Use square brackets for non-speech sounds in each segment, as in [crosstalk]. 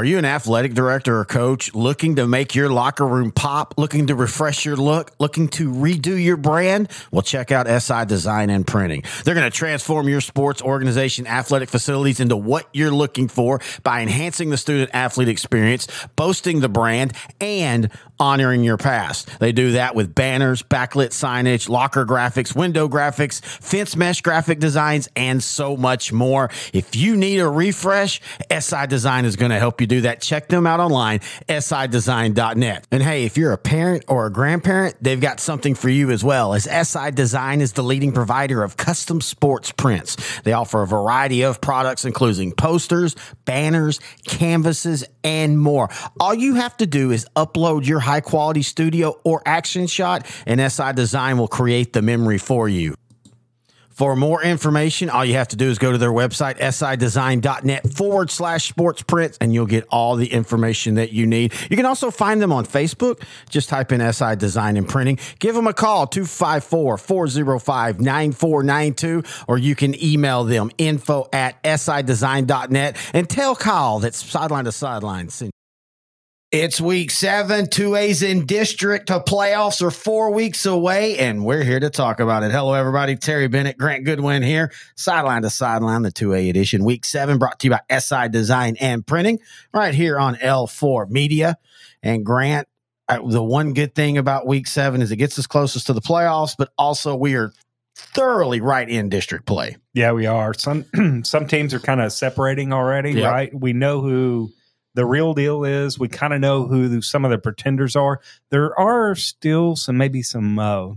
Are you an athletic director or coach looking to make your locker room pop, looking to refresh your look, looking to redo your brand? Well, check out SI Design and Printing. They're going to transform your sports organization athletic facilities into what you're looking for by enhancing the student athlete experience, boasting the brand, and honoring your past. They do that with banners, backlit signage, locker graphics, window graphics, fence mesh graphic designs, and so much more. If you need a refresh, SI Design is going to help you do that. Check them out online, sidesign.net. And hey, if you're a parent or a grandparent, they've got something for you as well, as SI Design is the leading provider of custom sports prints. They offer a variety of products, including posters, banners, canvases, and more. All you have to do is upload your high quality studio or action shot, and SI Design will create the memory for you. For more information, all you have to do is go to their website, sidesign.net forward slash sports prints, and you'll get all the information that you need. You can also find them on Facebook. Just type in SI Design and Printing. Give them a call, 254 405 9492, or you can email them info at sidesign.net and tell Kyle that sideline to sideline sent it's week seven. Two A's in district. The playoffs are four weeks away, and we're here to talk about it. Hello, everybody. Terry Bennett, Grant Goodwin here. Sideline to sideline, the 2A edition. Week seven brought to you by SI Design and Printing right here on L4 Media. And Grant, the one good thing about week seven is it gets us closest to the playoffs, but also we are thoroughly right in district play. Yeah, we are. Some [clears throat] some teams are kind of separating already, yep. right? We know who the real deal is we kind of know who some of the pretenders are. There are still some maybe some uh,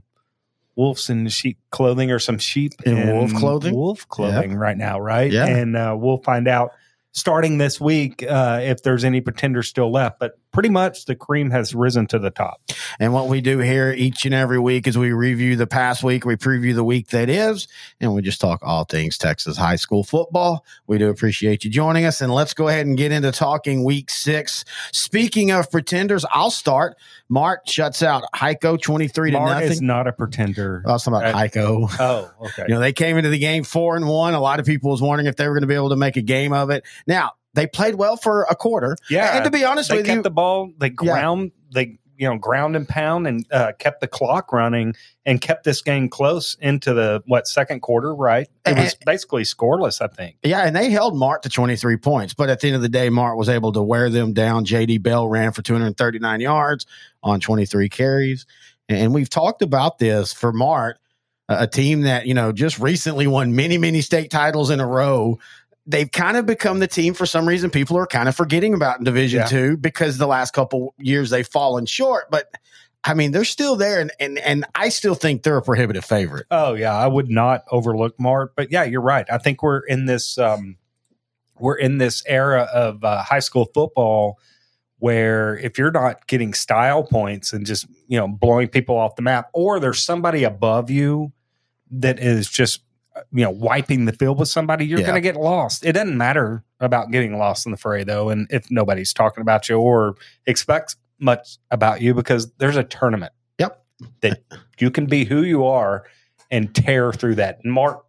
wolves in sheep clothing or some sheep in, in wolf clothing, wolf clothing right now, right? Yeah, and uh, we'll find out starting this week uh, if there's any pretenders still left. But pretty much the cream has risen to the top. And what we do here each and every week is we review the past week, we preview the week that is, and we just talk all things Texas high school football. We do appreciate you joining us. And let's go ahead and get into talking week six. Speaking of pretenders, I'll start. Mart shuts out Hico 23 Mart to nothing. is not a pretender. I was talking about Hico. Oh, okay. [laughs] you know, they came into the game four and one. A lot of people was wondering if they were going to be able to make a game of it. Now, they played well for a quarter. Yeah, and to be honest they with kept you, the ball. They ground. Yeah. They you know ground and pound and uh, kept the clock running and kept this game close into the what second quarter. Right, it was basically scoreless. I think. Yeah, and they held Mart to twenty three points, but at the end of the day, Mart was able to wear them down. J.D. Bell ran for two hundred thirty nine yards on twenty three carries, and we've talked about this for Mart a team that you know just recently won many many state titles in a row they've kind of become the team for some reason people are kind of forgetting about in division yeah. two because the last couple years they've fallen short but i mean they're still there and, and and i still think they're a prohibitive favorite. Oh yeah. I would not overlook mart but yeah you're right. I think we're in this um we're in this era of uh, high school football where if you're not getting style points and just you know blowing people off the map or there's somebody above you that is just you know wiping the field with somebody, you're yeah. going to get lost. It doesn't matter about getting lost in the fray though, and if nobody's talking about you or expects much about you because there's a tournament. Yep, that [laughs] you can be who you are and tear through that. Mart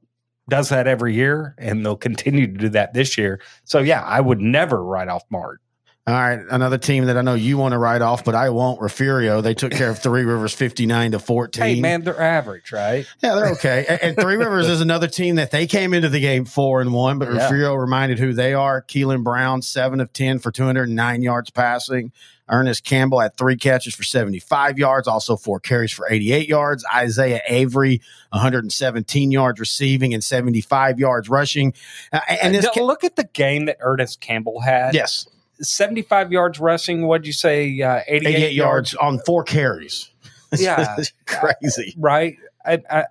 does that every year, and they'll continue to do that this year. So yeah, I would never write off Mart. All right, another team that I know you want to write off, but I won't. Refugio, they took care of Three Rivers fifty nine to fourteen. Hey man, they're average, right? Yeah, they're okay. and, and, Three Rivers is another team that they came into the game four and one, but yeah. Refugio reminded who they are. Keelan Brown, seven of ten for two hundred and nine yards passing. Ernest Campbell had three catches for 75 yards, also four carries for 88 yards. Isaiah Avery, 117 yards receiving and 75 yards rushing. Uh, and this, look at the game that Ernest Campbell had. Yes 75 yards rushing. What'd you say? Uh, 88, 88 yards, yards on four carries. [laughs] Yeah. crazy. Uh, right. I, I,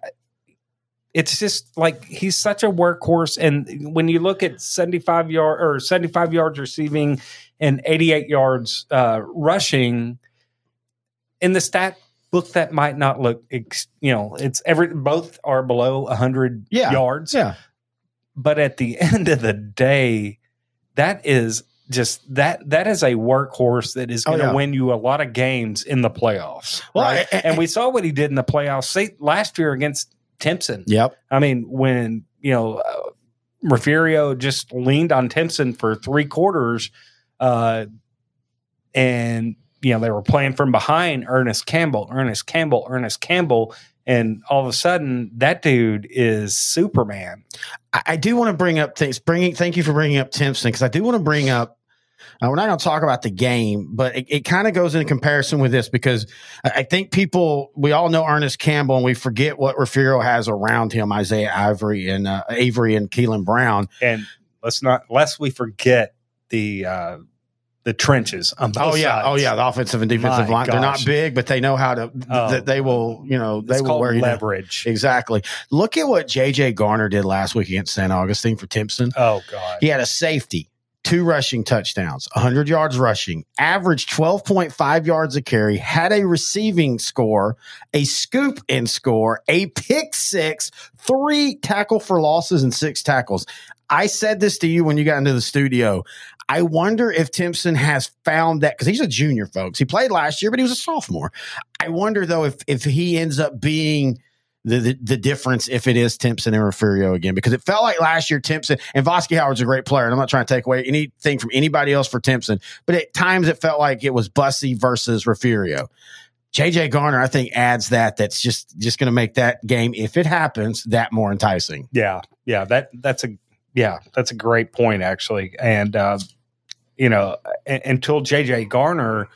it's just like he's such a workhorse. And when you look at 75 yard or 75 yards receiving and 88 yards uh, rushing in the stat book, that might not look, you know, it's every, both are below 100 yeah. yards. Yeah. But at the [laughs] end of the day, that is just that that is a workhorse that is going to oh, yeah. win you a lot of games in the playoffs. Well, right? I, I, and we saw what he did in the playoffs say, last year against Timpson. Yep. I mean, when you know uh, just leaned on Timpson for three quarters, Uh, and you know they were playing from behind Ernest Campbell, Ernest Campbell, Ernest Campbell, and all of a sudden that dude is Superman. I, I do want to bring up things. Bringing, thank you for bringing up Timpson because I do want to bring up. Uh, we're not going to talk about the game, but it, it kind of goes in comparison with this because I, I think people, we all know Ernest Campbell, and we forget what Refugio has around him: Isaiah Ivory and uh, Avery and Keelan Brown. And let's not, lest we forget the uh, the trenches on both Oh yeah, oh, sides. oh yeah, the offensive and defensive My line. They're not big, but they know how to. Oh. they will, you know, they It's will wear you down. leverage. Exactly. Look at what JJ Garner did last week against St. Augustine for Timpson. Oh god. He had a safety, two rushing touchdowns, 100 yards rushing, averaged 12.5 yards a carry, had a receiving score, a scoop in score, a pick six, three tackle for losses, and six tackles. I said this to you when you got into the studio. I wonder if Timpson has found that because he's a junior, folks. He played last year, but he was a sophomore. I wonder though if if he ends up being the, the the difference if it is Timpson and Refugio again because it felt like last year Timpson and Bosky Howard's a great player and I'm not trying to take away anything from anybody else for Timpson but at times it felt like it was Bussey versus Refugio. JJ Garner I think adds that that's just just going to make that game if it happens that more enticing. Yeah, yeah, that that's a yeah, that's a great point actually. And uh, you know, until JJ Garner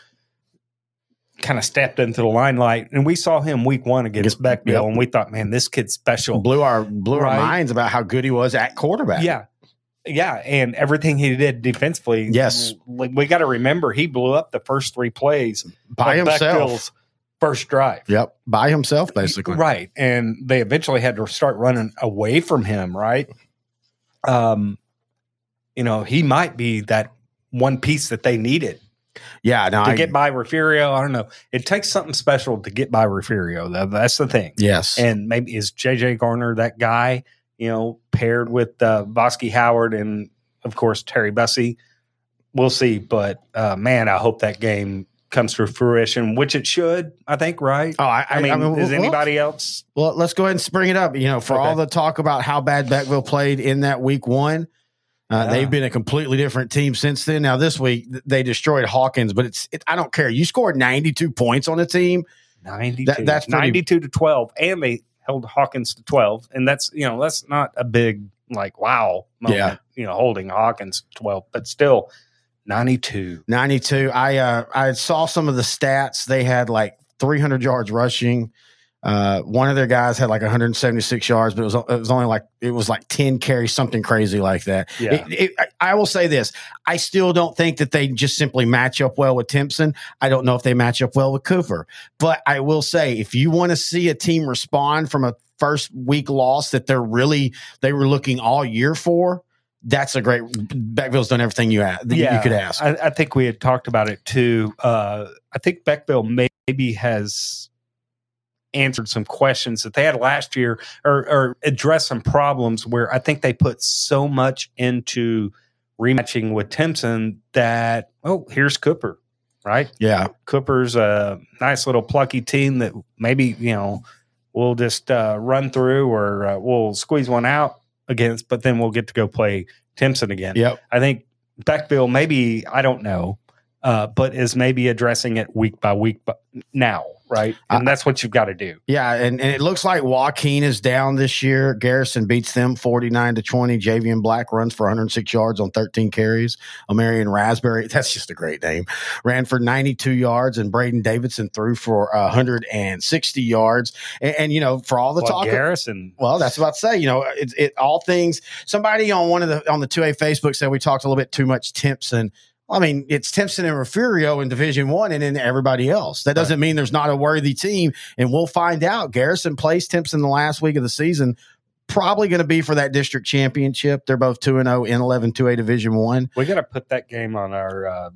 kind of stepped into the limelight, and we saw him week one against Beckville, yep. and we thought, man, this kid's special. Blew our blew Right. our minds about how good he was at quarterback. Yeah, yeah, and everything he did defensively. Yes. like, we got to remember he blew up the first three plays by himself. Beckville's first drive. Yep, by himself basically. Right. And they eventually had to start running away from him, right? Um, you know, he might be that one piece that they needed Yeah, no, to I, get by Refugio. I don't know. It takes something special to get by Refugio. That, that's the thing. yes. And maybe is JJ Garner that guy, you know, paired with uh, Bosky Howard and, of course, Terry Bussey. We'll see. But uh, man, I hope that game comes to fruition, which it should, I think, right? oh, I, I, mean, is well, anybody else? Well, let's go ahead and bring it up. You know, for Okay. all the talk about how bad Beckville played in that week one, uh, Yeah. they've been a completely different team since then. Now, this week they destroyed Hawkins, but it's it, I don't care. You scored 92 points on a team. 92. That- that's pretty- 92 to 12. And they held Hawkins to 12. And that's, you know, that's not a big, like, wow moment, Yeah. you know, holding Hawkins 12, but still 92. 92. I uh, I saw some of the stats. They had like 300 yards rushing. Uh, one of their guys had like 176 yards, but it was it was only like it was like 10 carries, something crazy like that. Yeah. It- it- I- I will say this: I still don't think that they just simply match up well with Timpson. I don't know if they match up well with Cooper, but I will say if you want to see a team respond from a first week loss that they're really they were looking all year for, that's a great. Beckville's done everything you a- that you could ask. I, I think we had talked about it too. Uh, I think Beckville may- maybe has answered some questions that they had last year or, or addressed some problems where I think they put so much into rematching with Timpson that, oh, here's Cooper, right? yeah, Cooper's a nice little plucky team that maybe, you know, we'll just uh, run through or uh, we'll squeeze one out against, but then we'll get to go play Timpson again. yep. I think Beckville maybe I don't know, uh, but is maybe addressing it week by week, but now, right? And that's what you've got to do. Yeah, and, and it looks like Joaquin is down this year. Garrison beats them 49 to 20. Javian Black runs for 106 yards on 13 carries. Omarion Raspberry, [laughs] that's just a great name, ran for 92 yards, and Braden Davidson threw for 160 yards. And, and, you know, for all the What, talk. Garrison. Well, that's about to say, you know, it, it all things. Somebody on one of the on the two A Facebook said we talked a little bit too much Timpson. I mean, it's Timpson and Refugio in Division One, and then everybody else. That doesn't mean there's not a worthy team, and we'll find out. Garrison plays Timpson the last week of the season. Probably going to be for that district championship. They're both two and zero in 11 2A Division One. We got to put that game on our uh,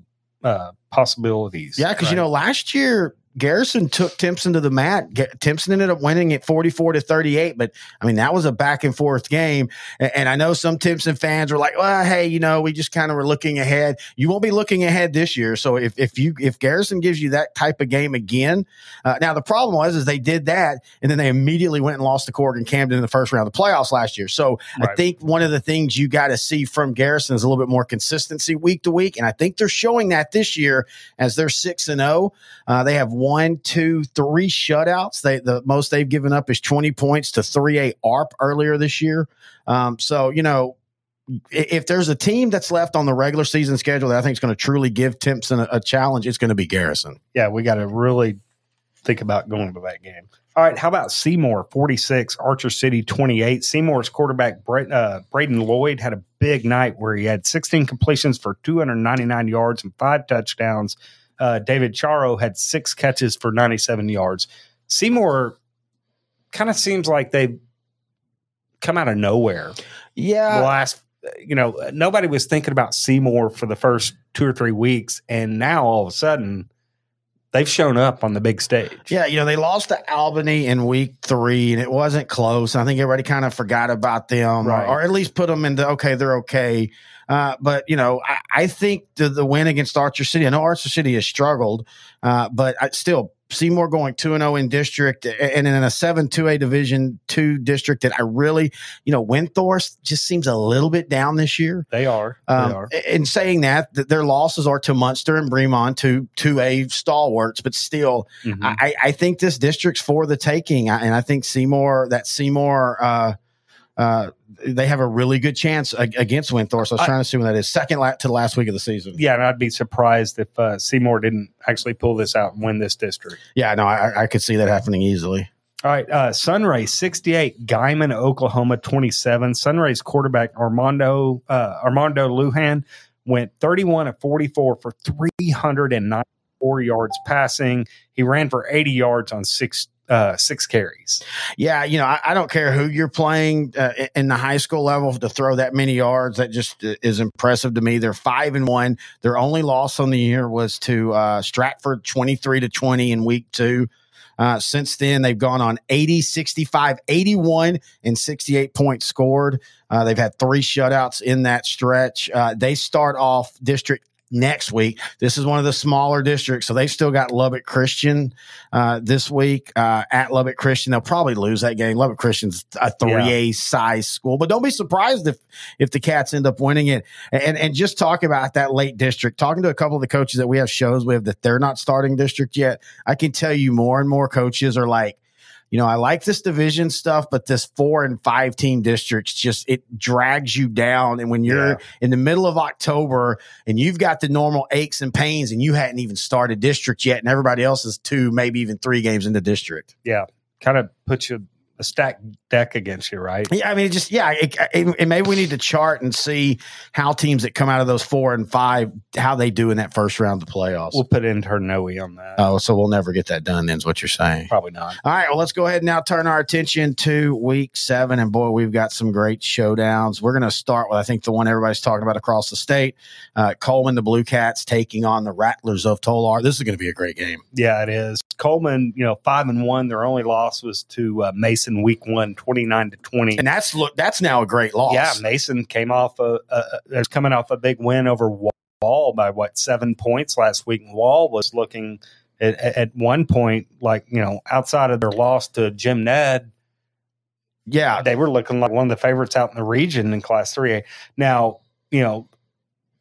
uh, possibilities. Yeah, because you know last year Garrison took Timpson to the mat. G- Timpson ended up winning at 44 to 38, but I mean, that was a back and forth game. And, and I know some Timpson fans were like, well, hey, you know, we just kind of were looking ahead. You won't be looking ahead this year. So if, if you, if Garrison gives you that type of game again, uh, now the problem was, is they did that and then they immediately went and lost to Corrigan Camden in the first round of the playoffs last year. So right. I think one of the things you got to see from Garrison is a little bit more consistency week to week. And I think they're showing that this year as they're six and. Oh. Uh, they have one, two, three shutouts. They the most they've given up is twenty points to three A ARP earlier this year. Um, so you know. If there's a team that's left on the regular season schedule that I think is going to truly give Timpson a, a challenge, it's going to be Garrison. Yeah, we got to really think about going to that game. All right, how about Seymour 46, Archer City 28? Seymour's quarterback uh, Braden Lloyd had a big night where he had 16 completions for 299 yards and five touchdowns uh, David Charo had six catches for 97 yards. Seymour kind of seems like they've come out of nowhere. Yeah. The last, you know, nobody was thinking about Seymour for the first two or three weeks. And now all of a sudden, they've shown up on the big stage. Yeah, you know, they lost to Albany in week three, and it wasn't close. I think everybody kind of forgot about them, right. or, or, at least put them into okay, they're okay. Uh, but you know, I, I think the, the win against Archer City. I know Archer City has struggled, uh, but I still Seymour going two and zero oh in district, and in a seven two A Division two district that I really, you know, Windthorst just seems a little bit down this year. They are. Um, they are. In saying that, that their losses are to Muenster and Bremond, to two A stalwarts, but still, mm-hmm. I, I think this district's for the taking, and I think Seymour that Seymour. Uh, uh, they have a really good chance against Windthorst. So I was trying to see when that is second la- to the last week of the season. Yeah, and I'd be surprised if uh, Seymour didn't actually pull this out and win this district. Yeah, no, I, I could see that happening easily. All right, uh, Sunray 68, Guymon, Oklahoma 27. Sunray's quarterback Armando uh, Armando Lujan went 31 of 44 for 394 yards passing. He ran for 80 yards on six uh, six carries. Yeah, you know, I, I, don't care who you're playing uh, in the high school level to throw that many yards. That just uh, is impressive to me. They're five and one. Their only loss on the year was to uh, Stratford, twenty three to twenty in week two. Uh, since then, they've gone on 80, 65, 81, and 68 points scored. They've had three shutouts in that stretch. They start off district next week. This is one of the smaller districts, so they've still got Lubbock Christian uh, this week uh, at Lubbock Christian. They'll probably lose that game. Lubbock Christian's a three A yeah. size school, but don't be surprised if if the Cats end up winning it. And and just talk about that late district. Talking to a couple of the coaches that we have shows with that they're not starting district yet, I can tell you more and more coaches are like you know, I like this division stuff, but this four and five team districts just it drags you down. And when you're yeah. in the middle of October and you've got the normal aches and pains and you hadn't even started district yet, and everybody else is two, maybe even three games in the district. Yeah. Kind of puts you a stacked deck against you, right? Yeah, I mean, it just yeah, it, it, it, maybe we need to chart and see how teams that come out of those four and five how they do in that first round of the playoffs. We'll put intern Noe on that. Oh, so we'll never get that done. Then is what you're saying? Probably not. All right, well, let's go ahead and now turn our attention to week seven, and boy, we've got some great showdowns. We're going to start with I think the one everybody's talking about across the state. Uh, Coleman, the Blue Cats, taking on the Rattlers of Tolar. This is going to be a great game. Yeah, it is. Coleman, you know, five and one. Their only loss was to uh, Mason week one, 29 to 20. And that's look that's now a great loss. Yeah, Mason came off a, a, coming off a big win over Wall by what seven points last week. Wall was looking at, at one point like you know outside of their loss to Jim Ned. Yeah, they were looking like one of the favorites out in the region in Class Three A. Now you know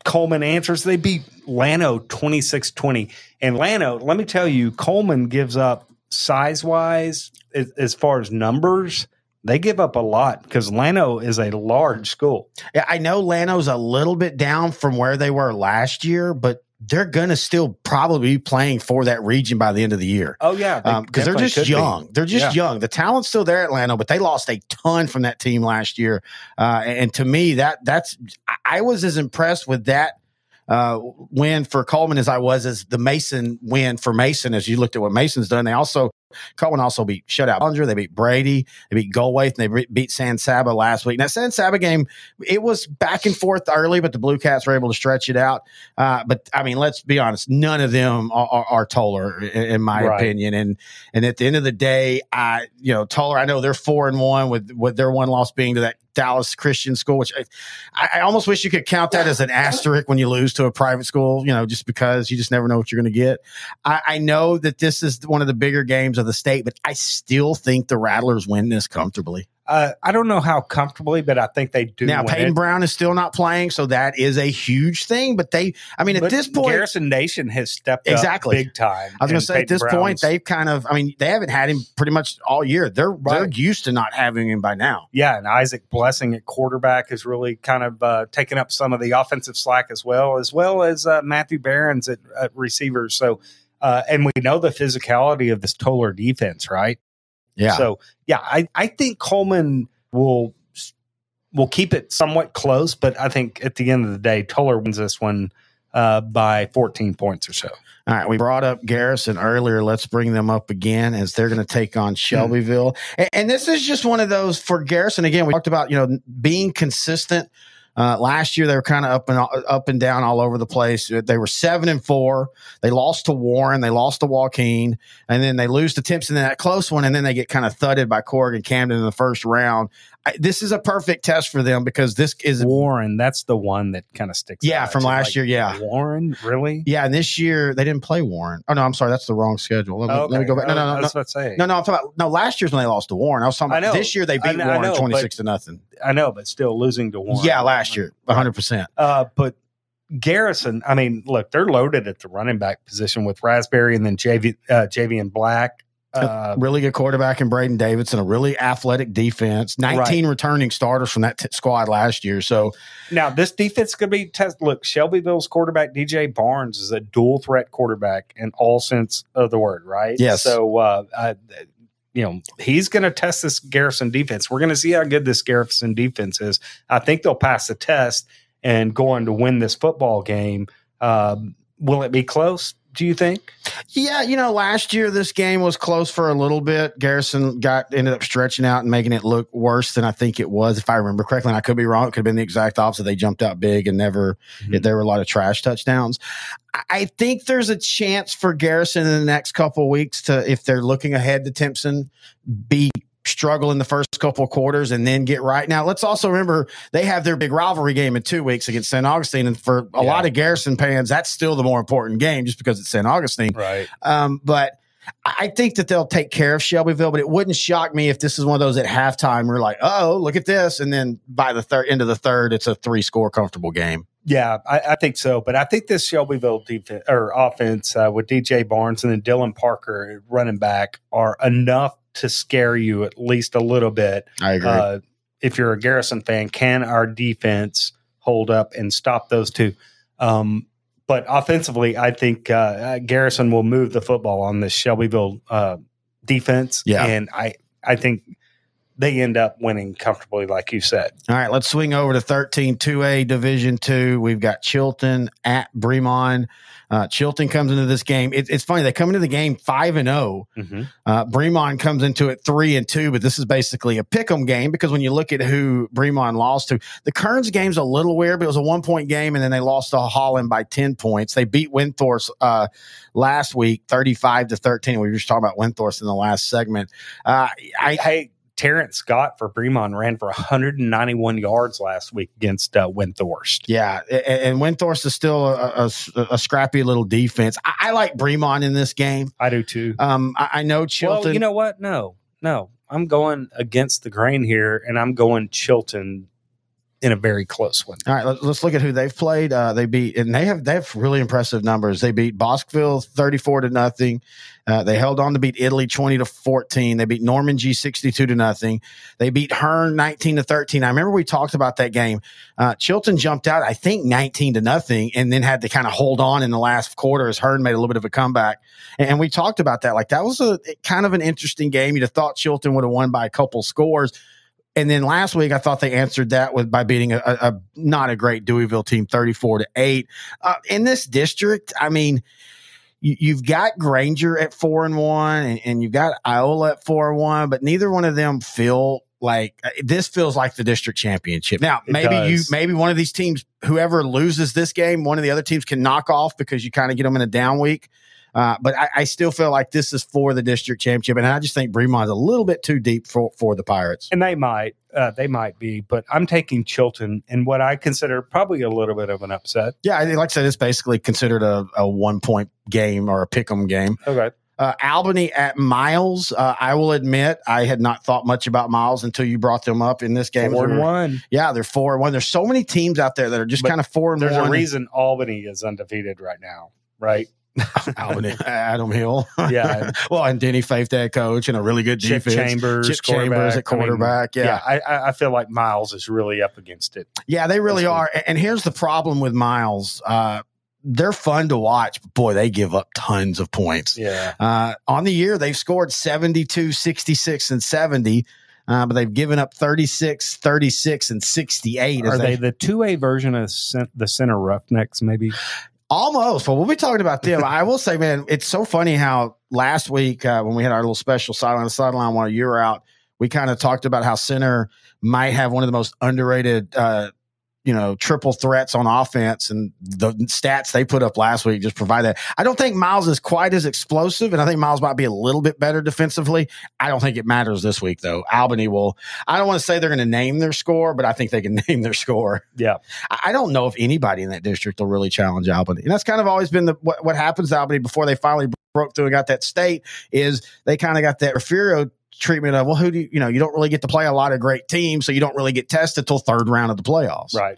Coleman answers. They beat Llano 26 20. And Llano, let me tell you, Coleman gives up size wise, as, as, far as numbers, they give up a lot because Llano is a large school. Yeah, I know Llano's a little bit down from where they were last year, but they're going to still probably be playing for that region by the end of the year. Oh yeah, because they um, just young. Be. They're just yeah. young. The talent's still there at Llano, but they lost a ton from that team last year. Uh, and to me, that that's I was as impressed with that uh, win for Coleman as I was as the Mason win for Mason. As you looked at what Mason's done, they also Cohen also beat shutout Ballinger. They beat Brady. They beat Goldthwaite, and they beat San Saba last week. Now, San Saba game, it was back and forth early, but the Blue Cats were able to stretch it out. Uh, but I mean, let's be honest, none of them are, are, are Tolar, in, in my Right. opinion. And and at the end of the day, I you know Tolar, I know they're four and one with with their one loss being to that Dallas Christian school, which I, I almost wish you could count that as an asterisk when you lose to a private school, you know, just because you just never know what you're going to get. I, I know that this is one of the bigger games of the state, but I still think the Rattlers win this comfortably. Uh, I don't know how comfortably, but I think they do. now, Peyton it. Brown is still not playing, so that is a huge thing. But they, I mean, at But this point, Garrison Nation has stepped Exactly. up big time. I was going to say at Peyton this point, they've kind of, I mean, they haven't had him pretty much all year. They're they're used to not having him by now. yeah, and Isaac Blessing at quarterback has really kind of uh, taken up some of the offensive slack as well, as well as uh, Matthew Barons at, at receivers. So, uh, and we know the physicality of this Tolar defense, right? Yeah, So, yeah, I, I think Coleman will will keep it somewhat close, but I think at the end of the day, Tolar wins this one uh, by 14 points or so. All right, we brought up Garrison earlier. Let's bring them up again as they're going to take on Shelbyville. And, and this is just one of those for Garrison. Again, we talked about you know being consistent. Uh, last year they were kind of up and up and down all over the place. They were seven and four. They lost to Warren. They lost to Joaquin, and then they lose to Timpson in that close one, and then they get kind of thudded by Corrigan Camden in the first round. I, this is a perfect test for them because this is Warren, that's the one that kind of sticks. Yeah, out. from last like, year, yeah. Warren, really? yeah. And this year they didn't play Warren. Oh no, I'm sorry, that's the wrong schedule. Let me, Oh, let me go back. No, no, no, no. That's what I say. No, no, I'm talking about no. Last year's when they lost to Warren. I was talking I about know. this year they beat know- I Warren know, twenty six to nothing. I know, but still losing to Warren. Yeah, last year, one hundred percent. Uh, but Garrison, I mean, look, they're loaded at the running back position with Raspberry and then JV, uh, JV and Black. Uh, Really good quarterback in Braden Davidson, a really athletic defense. Nineteen returning starters from that t- squad last year. So now, this defense could be test. Look, Shelbyville's quarterback DJ Barnes is a dual threat quarterback in all sense of the word, right? Yes. So, uh, uh, you know, he's going to test this Garrison defense. We're going to see how good this Garrison defense is. I think they'll pass the test and go on to win this football game. Um, will it be close? Do you think? yeah, you know, last year this game was close for a little bit. Garrison got ended up stretching out and making it look worse than I think it was, if I remember correctly. And I could be wrong. It could have been the exact opposite. They jumped out big and never Mhm. there were a lot of trash touchdowns. I- think there's a chance for Garrison in the next couple of weeks to, if they're looking ahead to Timpson, be struggle in the first couple of quarters and then get right. Now, let's also remember they have their big rivalry game in two weeks against St. Augustine. And for a Yeah. lot of Garrison fans, that's still the more important game just because it's St. Augustine. Right. Um, but I think that they'll take care of Shelbyville, but it wouldn't shock me if this is one of those at halftime we're like, oh, look at this. And then by the third end of the third, it's a three score comfortable game. Yeah, I, I think so. But I think this Shelbyville defense or offense uh, with DJ Barnes and then Dylan Parker running back are enough to scare you at least a little bit. I agree. Uh, if you're a Garrison fan, can our defense hold up and stop those two? Um, but offensively, I think uh, uh, Garrison will move the football on this Shelbyville uh, defense. Yeah. and I I think they end up winning comfortably, like you said. All right, let's swing over to 13 2A Division Two. We've got Chilton at Bremond. Uh, Chilton comes into this game. It, it's funny they come into the game five and zero. Uh, Bremond comes into it three and two, but this is basically a pick 'em game because when you look at who Bremond lost to, the Kearns game's a little weird, but it was a one point game, and then they lost to Holland by ten points. They beat Windthorst uh, last week, thirty five to thirteen. We were just talking about Windthorst in the last segment. Uh, I, hey, Terrence Scott for Bremond ran for 191 yards last week against uh, Windthorst. Yeah, a- a- and Windthorst is still a, a- a scrappy little defense. I, I like Bremond in this game. I do too. Um, I, I know Chilton. Well, you know what? No, no. I'm going against the grain here, and I'm going Chilton in a very close one. All right, let's, let's look at who they've played. Uh, they beat, and they have they have really impressive numbers. They beat Bosqueville thirty four to nothing. Uh, they held on to beat Italy twenty to fourteen. They beat Normangee sixty two to nothing. They beat Hearne nineteen to thirteen. I remember we talked about that game. Uh, Chilton jumped out, I think nineteen to nothing, and then had to kind of hold on in the last quarter as Hearne made a little bit of a comeback. And, and we talked about that. Like that was a kind of an interesting game. You'd have thought Chilton would have won by a couple scores. And then last week, I thought they answered that with by beating a, a, not a great Deweyville team, thirty-four to eight. Uh, in this district, I mean, you, you've got Granger at four and one, and, and you've got Iola at four and one, but neither one of them feel like uh, this feels like the district championship. Now, It maybe you, maybe one of these teams, whoever loses this game, one of the other teams can knock off because you kind of get them in a down week. Uh, but I, I still feel like this is for the district championship, and I just think Bremond's a little bit too deep for for the Pirates. and they might, uh, they might be, but I'm taking Chilton in what I consider probably a little bit of an upset. Yeah, I like I said, it's basically considered a, a one point game or a pick 'em game. Okay. Uh, Albany at Miles. Uh, I will admit I had not thought much about Miles until you brought them up in this game. Four and one. Yeah, they're four and one. There's so many teams out there that are just kind of four and There's one. There's a reason Albany is undefeated right now, right? [laughs] Albany, Adam Hill. [laughs] Yeah. [laughs] well, and Denny Faith, head coach, and a really good Chip defense. Chambers, Chip Chambers at I mean, quarterback. yeah. I, I, feel like Miles is really up against it. Yeah, they really are. And here's the problem with Miles. Uh, they're fun to watch, but boy, they give up tons of points. Yeah. Uh, on the year, they've scored 72, 66, and 70, uh, but they've given up 36, 36, and 68. Are they- they the two A version of the center Roughnecks? Maybe. Almost. Well, we'll be talking about them. [laughs] I will say, man, it's so funny how last week uh, when we had our little special sideline to sideline while you were out, we kind of talked about how center might have one of the most underrated, uh, you know, triple threats on offense, and the stats they put up last week just provide that. I don't think Miles is quite as explosive, and I think Miles might be a little bit better defensively. I don't think it matters this week, though. Albany will. I don't want to say they're going to name their score, but I think they can [laughs] name their score. Yeah. I don't know if anybody in that district will really challenge Albany. And that's kind of always been the what, what happens to Albany before they finally broke through and got that state is they kind of got that Refugio treatment of, well, who do you, you know, you don't really get to play a lot of great teams, so you don't really get tested till third round of the playoffs. Right.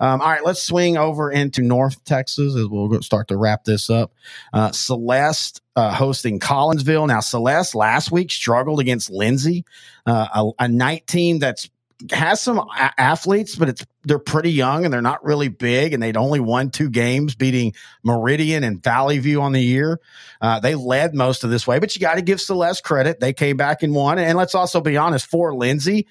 Um, all right, let's swing over into North Texas as we'll start to wrap this up. Uh, Celeste uh, hosting Collinsville. Now, Celeste last week struggled against Lindsay, uh, a, a night team that's has some a- athletes, but it's they're pretty young and they're not really big, and they'd only won two games, beating Meridian and Valley View on the year. Uh, they led most of this way, but you got to give Celeste credit; they came back and won. And let's also be honest, for Lindsay,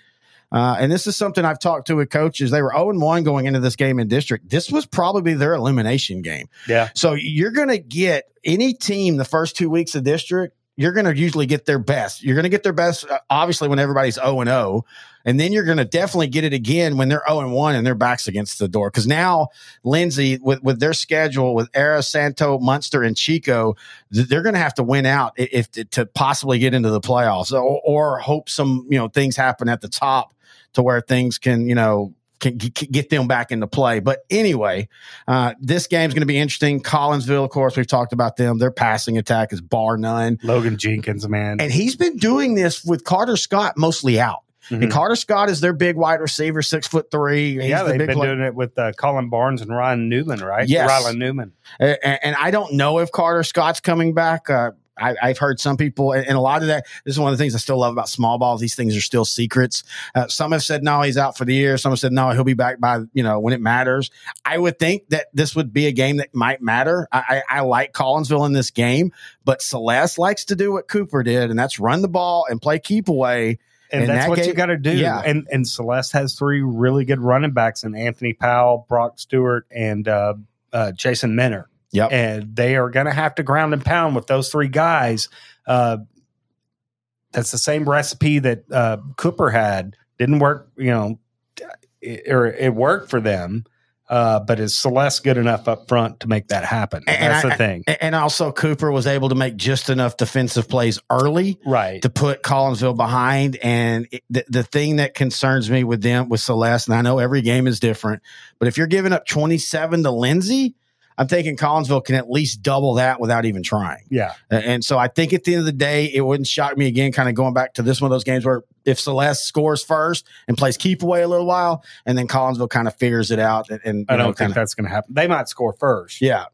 uh, and this is something I've talked to with coaches. They were 0 1 going into this game in district. This was probably their elimination game. Yeah. So you're going to get any team the first two weeks of district, you're going to usually get their best. You're going to get their best, uh, obviously, when everybody's 0 and 0. And then you're going to definitely get it again when they're 0 and 1 and their backs against the door. Because now, Lindsay, with, with their schedule with Era, Santo, Muenster, and Chico, they're going to have to win out i- if to, possibly get into the playoffs or, or hope some you know things happen at the top to where things can you know can, can get them back into play. But anyway, uh, this game's going to be interesting. Collinsville, of course, we've talked about them. Their passing attack is bar none, Logan Jenkins, man. and he's been doing this with Carter Scott mostly out. Mhm. And Carter Scott is their big wide receiver, six foot three. He's yeah, the they've big been play- doing it with uh, Colin Barnes and Ryan Newman, right? Yes. Rylan Newman. and, and I don't know if Carter Scott's coming back. Uh, I, I've heard some people, and, and a lot of that. This is one of the things I still love about small balls. These things are still secrets. Uh, some have said no, he's out for the year. Some have said no, he'll be back by you know when it matters. I would think that this would be a game that might matter. I, I, I like Collinsville in this game, but Celeste likes to do what Cooper did, and that's run the ball and play keep away. And In that's that what you got to do. yeah. And and Celeste has three really good running backs in Anthony Powell, Brock Stewart, and uh, uh, Jason Minner. Yep. And they are going to have to ground and pound with those three guys. Uh, that's the same recipe that uh, Cooper had. Didn't work, you know, it, or it worked for them. Uh, but is Celeste good enough up front to make that happen? And That's I- the thing, And also, Cooper was able to make just enough defensive plays early right? to put Collinsville behind. And it, the, the thing that concerns me with them, with Celeste, and I know every game is different, but if you're giving up 27 to Lindsay, I'm thinking Collinsville can at least double that without even trying. yeah, And so I think at the end of the day, it wouldn't shock me again, kind of going back to this one of those games where if Celeste scores first and plays keep away a little while, and then Collinsville kind of figures it out. And, and I don't think kinda- that's going to happen. They might score first, yeah,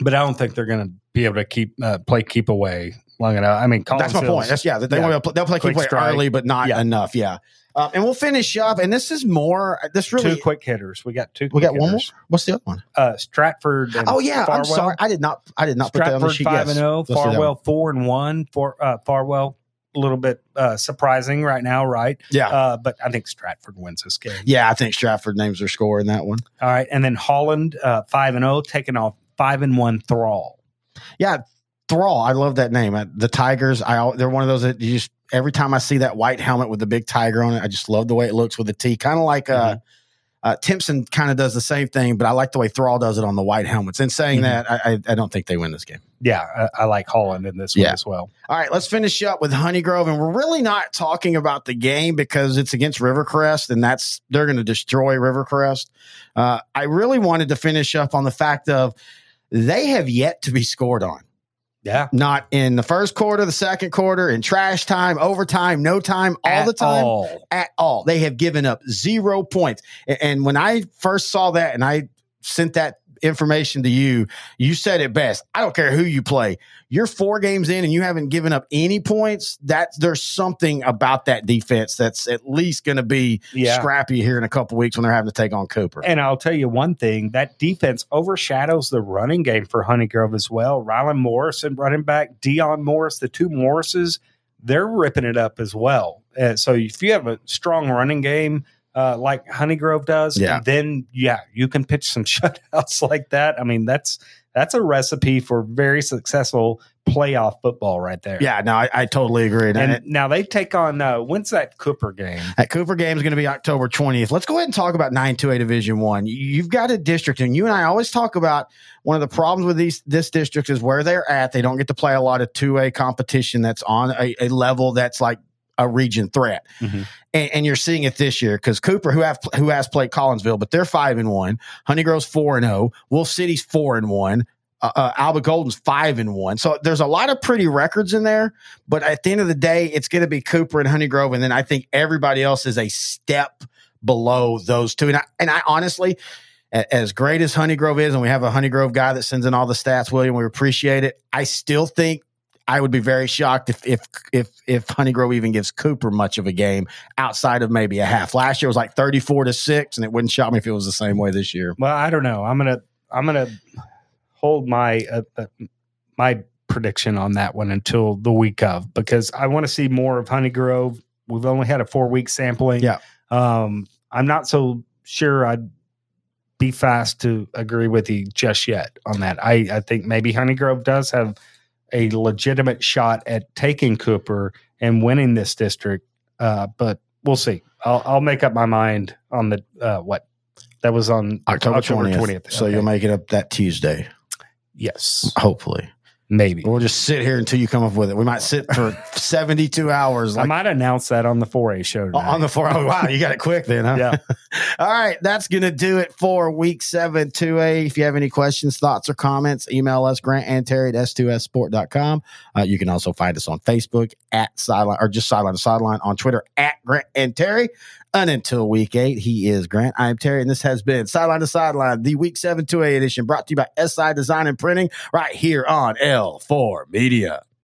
but I don't think they're going to be able to keep uh, play keep away long enough. I mean, that's my point. That's yeah. They yeah. to they'll play keep away strike. early, but not Yeah. enough. Yeah. Um, and we'll finish up. And this is more. This really two quick hitters. We got two. We got one more. What's the other one? Uh, Stratford. Oh yeah, Farwell. I'm sorry. I did not. I did not put that on the Stratford five and zero. Let's do that one. Farwell four and one. For uh, Farwell, a little bit uh, surprising right now, right? Yeah, Uh, but I think Stratford wins this game. yeah. I think Stratford names their score in that one. All right, and then Holland uh, five and zero, taking off five and one Thrall. Yeah, Thrall. I love that name. Uh, The Tigers. I they're one of those that you just every time I see that white helmet with the big tiger on it, I just love the way it looks with the T. Kind of like uh, uh, Timpson kind of does the same thing, but I like the way Thrall does it on the white helmets. And saying Mhm. that, I, I, don't think they win this game. Yeah, I, I like Holland in this one as well. All right, let's finish up with Honeygrove, and we're really not talking about the game because it's against Rivercrest, and that's they're going to destroy Rivercrest. Uh, I really wanted to finish up on the fact of they have yet to be scored on. Yeah, Not in the first quarter, the second quarter, in trash time, overtime, no time, all At the time all. at all. They have given up zero points. And when I first saw that and I sent that information to you, you said it best. I don't care who you play. You're four games in and you haven't given up any points. That's there's something about that defense that's at least going to be Yeah. scrappy here in a couple weeks when they're having to take on Cooper. And I'll tell you one thing: that defense overshadows the running game for Honeygrove as well. Rylan Morrison, running back, Dion Morris, the two Morrises, they're ripping it up as well. So if you have a strong running game uh, like Honeygrove does, Yeah. then yeah, you can pitch some [laughs] shutouts like that. I mean, that's that's a recipe for very successful playoff football right there. yeah, no, I, I totally agree. And, And now they take on uh, when's that Cooper game? That Cooper game is going to be October 20th. Let's go ahead and talk about nine two a Division 1. You've got a district and you and I always talk about one of the problems with these this district is where they're at. They don't get to play a lot of 2A competition that's on a, a level that's like a region threat. Mhm. And, and you're seeing it this year because Cooper, who have who has played Collinsville, but they're five and one. Honeygrove's four and zero. Wolf City's four and one. Uh, uh, Alba Golden's five and one. So there's a lot of pretty records in there. But at the end of the day, it's going to be Cooper and Honeygrove, and then I think everybody else is a step below those two. And I, and I honestly, as great as Honeygrove is, and we have a Honeygrove guy that sends in all the stats, William, we appreciate it. I still think I would be very shocked if if if if Honeygrove even gives Cooper much of a game outside of maybe a half. Last year was like thirty four to six, and it wouldn't shock me if it was the same way this year. Well, I don't know. I'm gonna I'm gonna hold my uh, uh, my prediction on that one until the week of because I want to see more of Honeygrove. We've only had a four week sampling. Yeah. Um, I'm not so sure I'd be fast to agree with you just yet on that. I, I think maybe Honeygrove does have a legitimate shot at taking Cooper and winning this district, uh, but we'll see. I'll, I'll make up my mind on the uh, what that was on October twentieth. 20th. So Okay. you'll make it up that Tuesday, yes, hopefully. Maybe. We'll just sit here until you come up with it. We might sit for [laughs] seventy two hours. I might announce that on the 4A show. Tonight. on the floor. Oh, wow, you got it quick then, huh? yeah. [laughs] All right, that's going to do it for week seven, 2A. If you have any questions, thoughts, or comments, email us, Grant and Terry at s2ssport.com. Uh, you can also find us on Facebook at Sideline or just Sideline to Sideline on Twitter at Grant and Terry. And until week eight, he is Grant. I am Terry, and this has been Sideline to Sideline, the week seven, 2A edition brought to you by SI Design and Printing right here on L4 Media.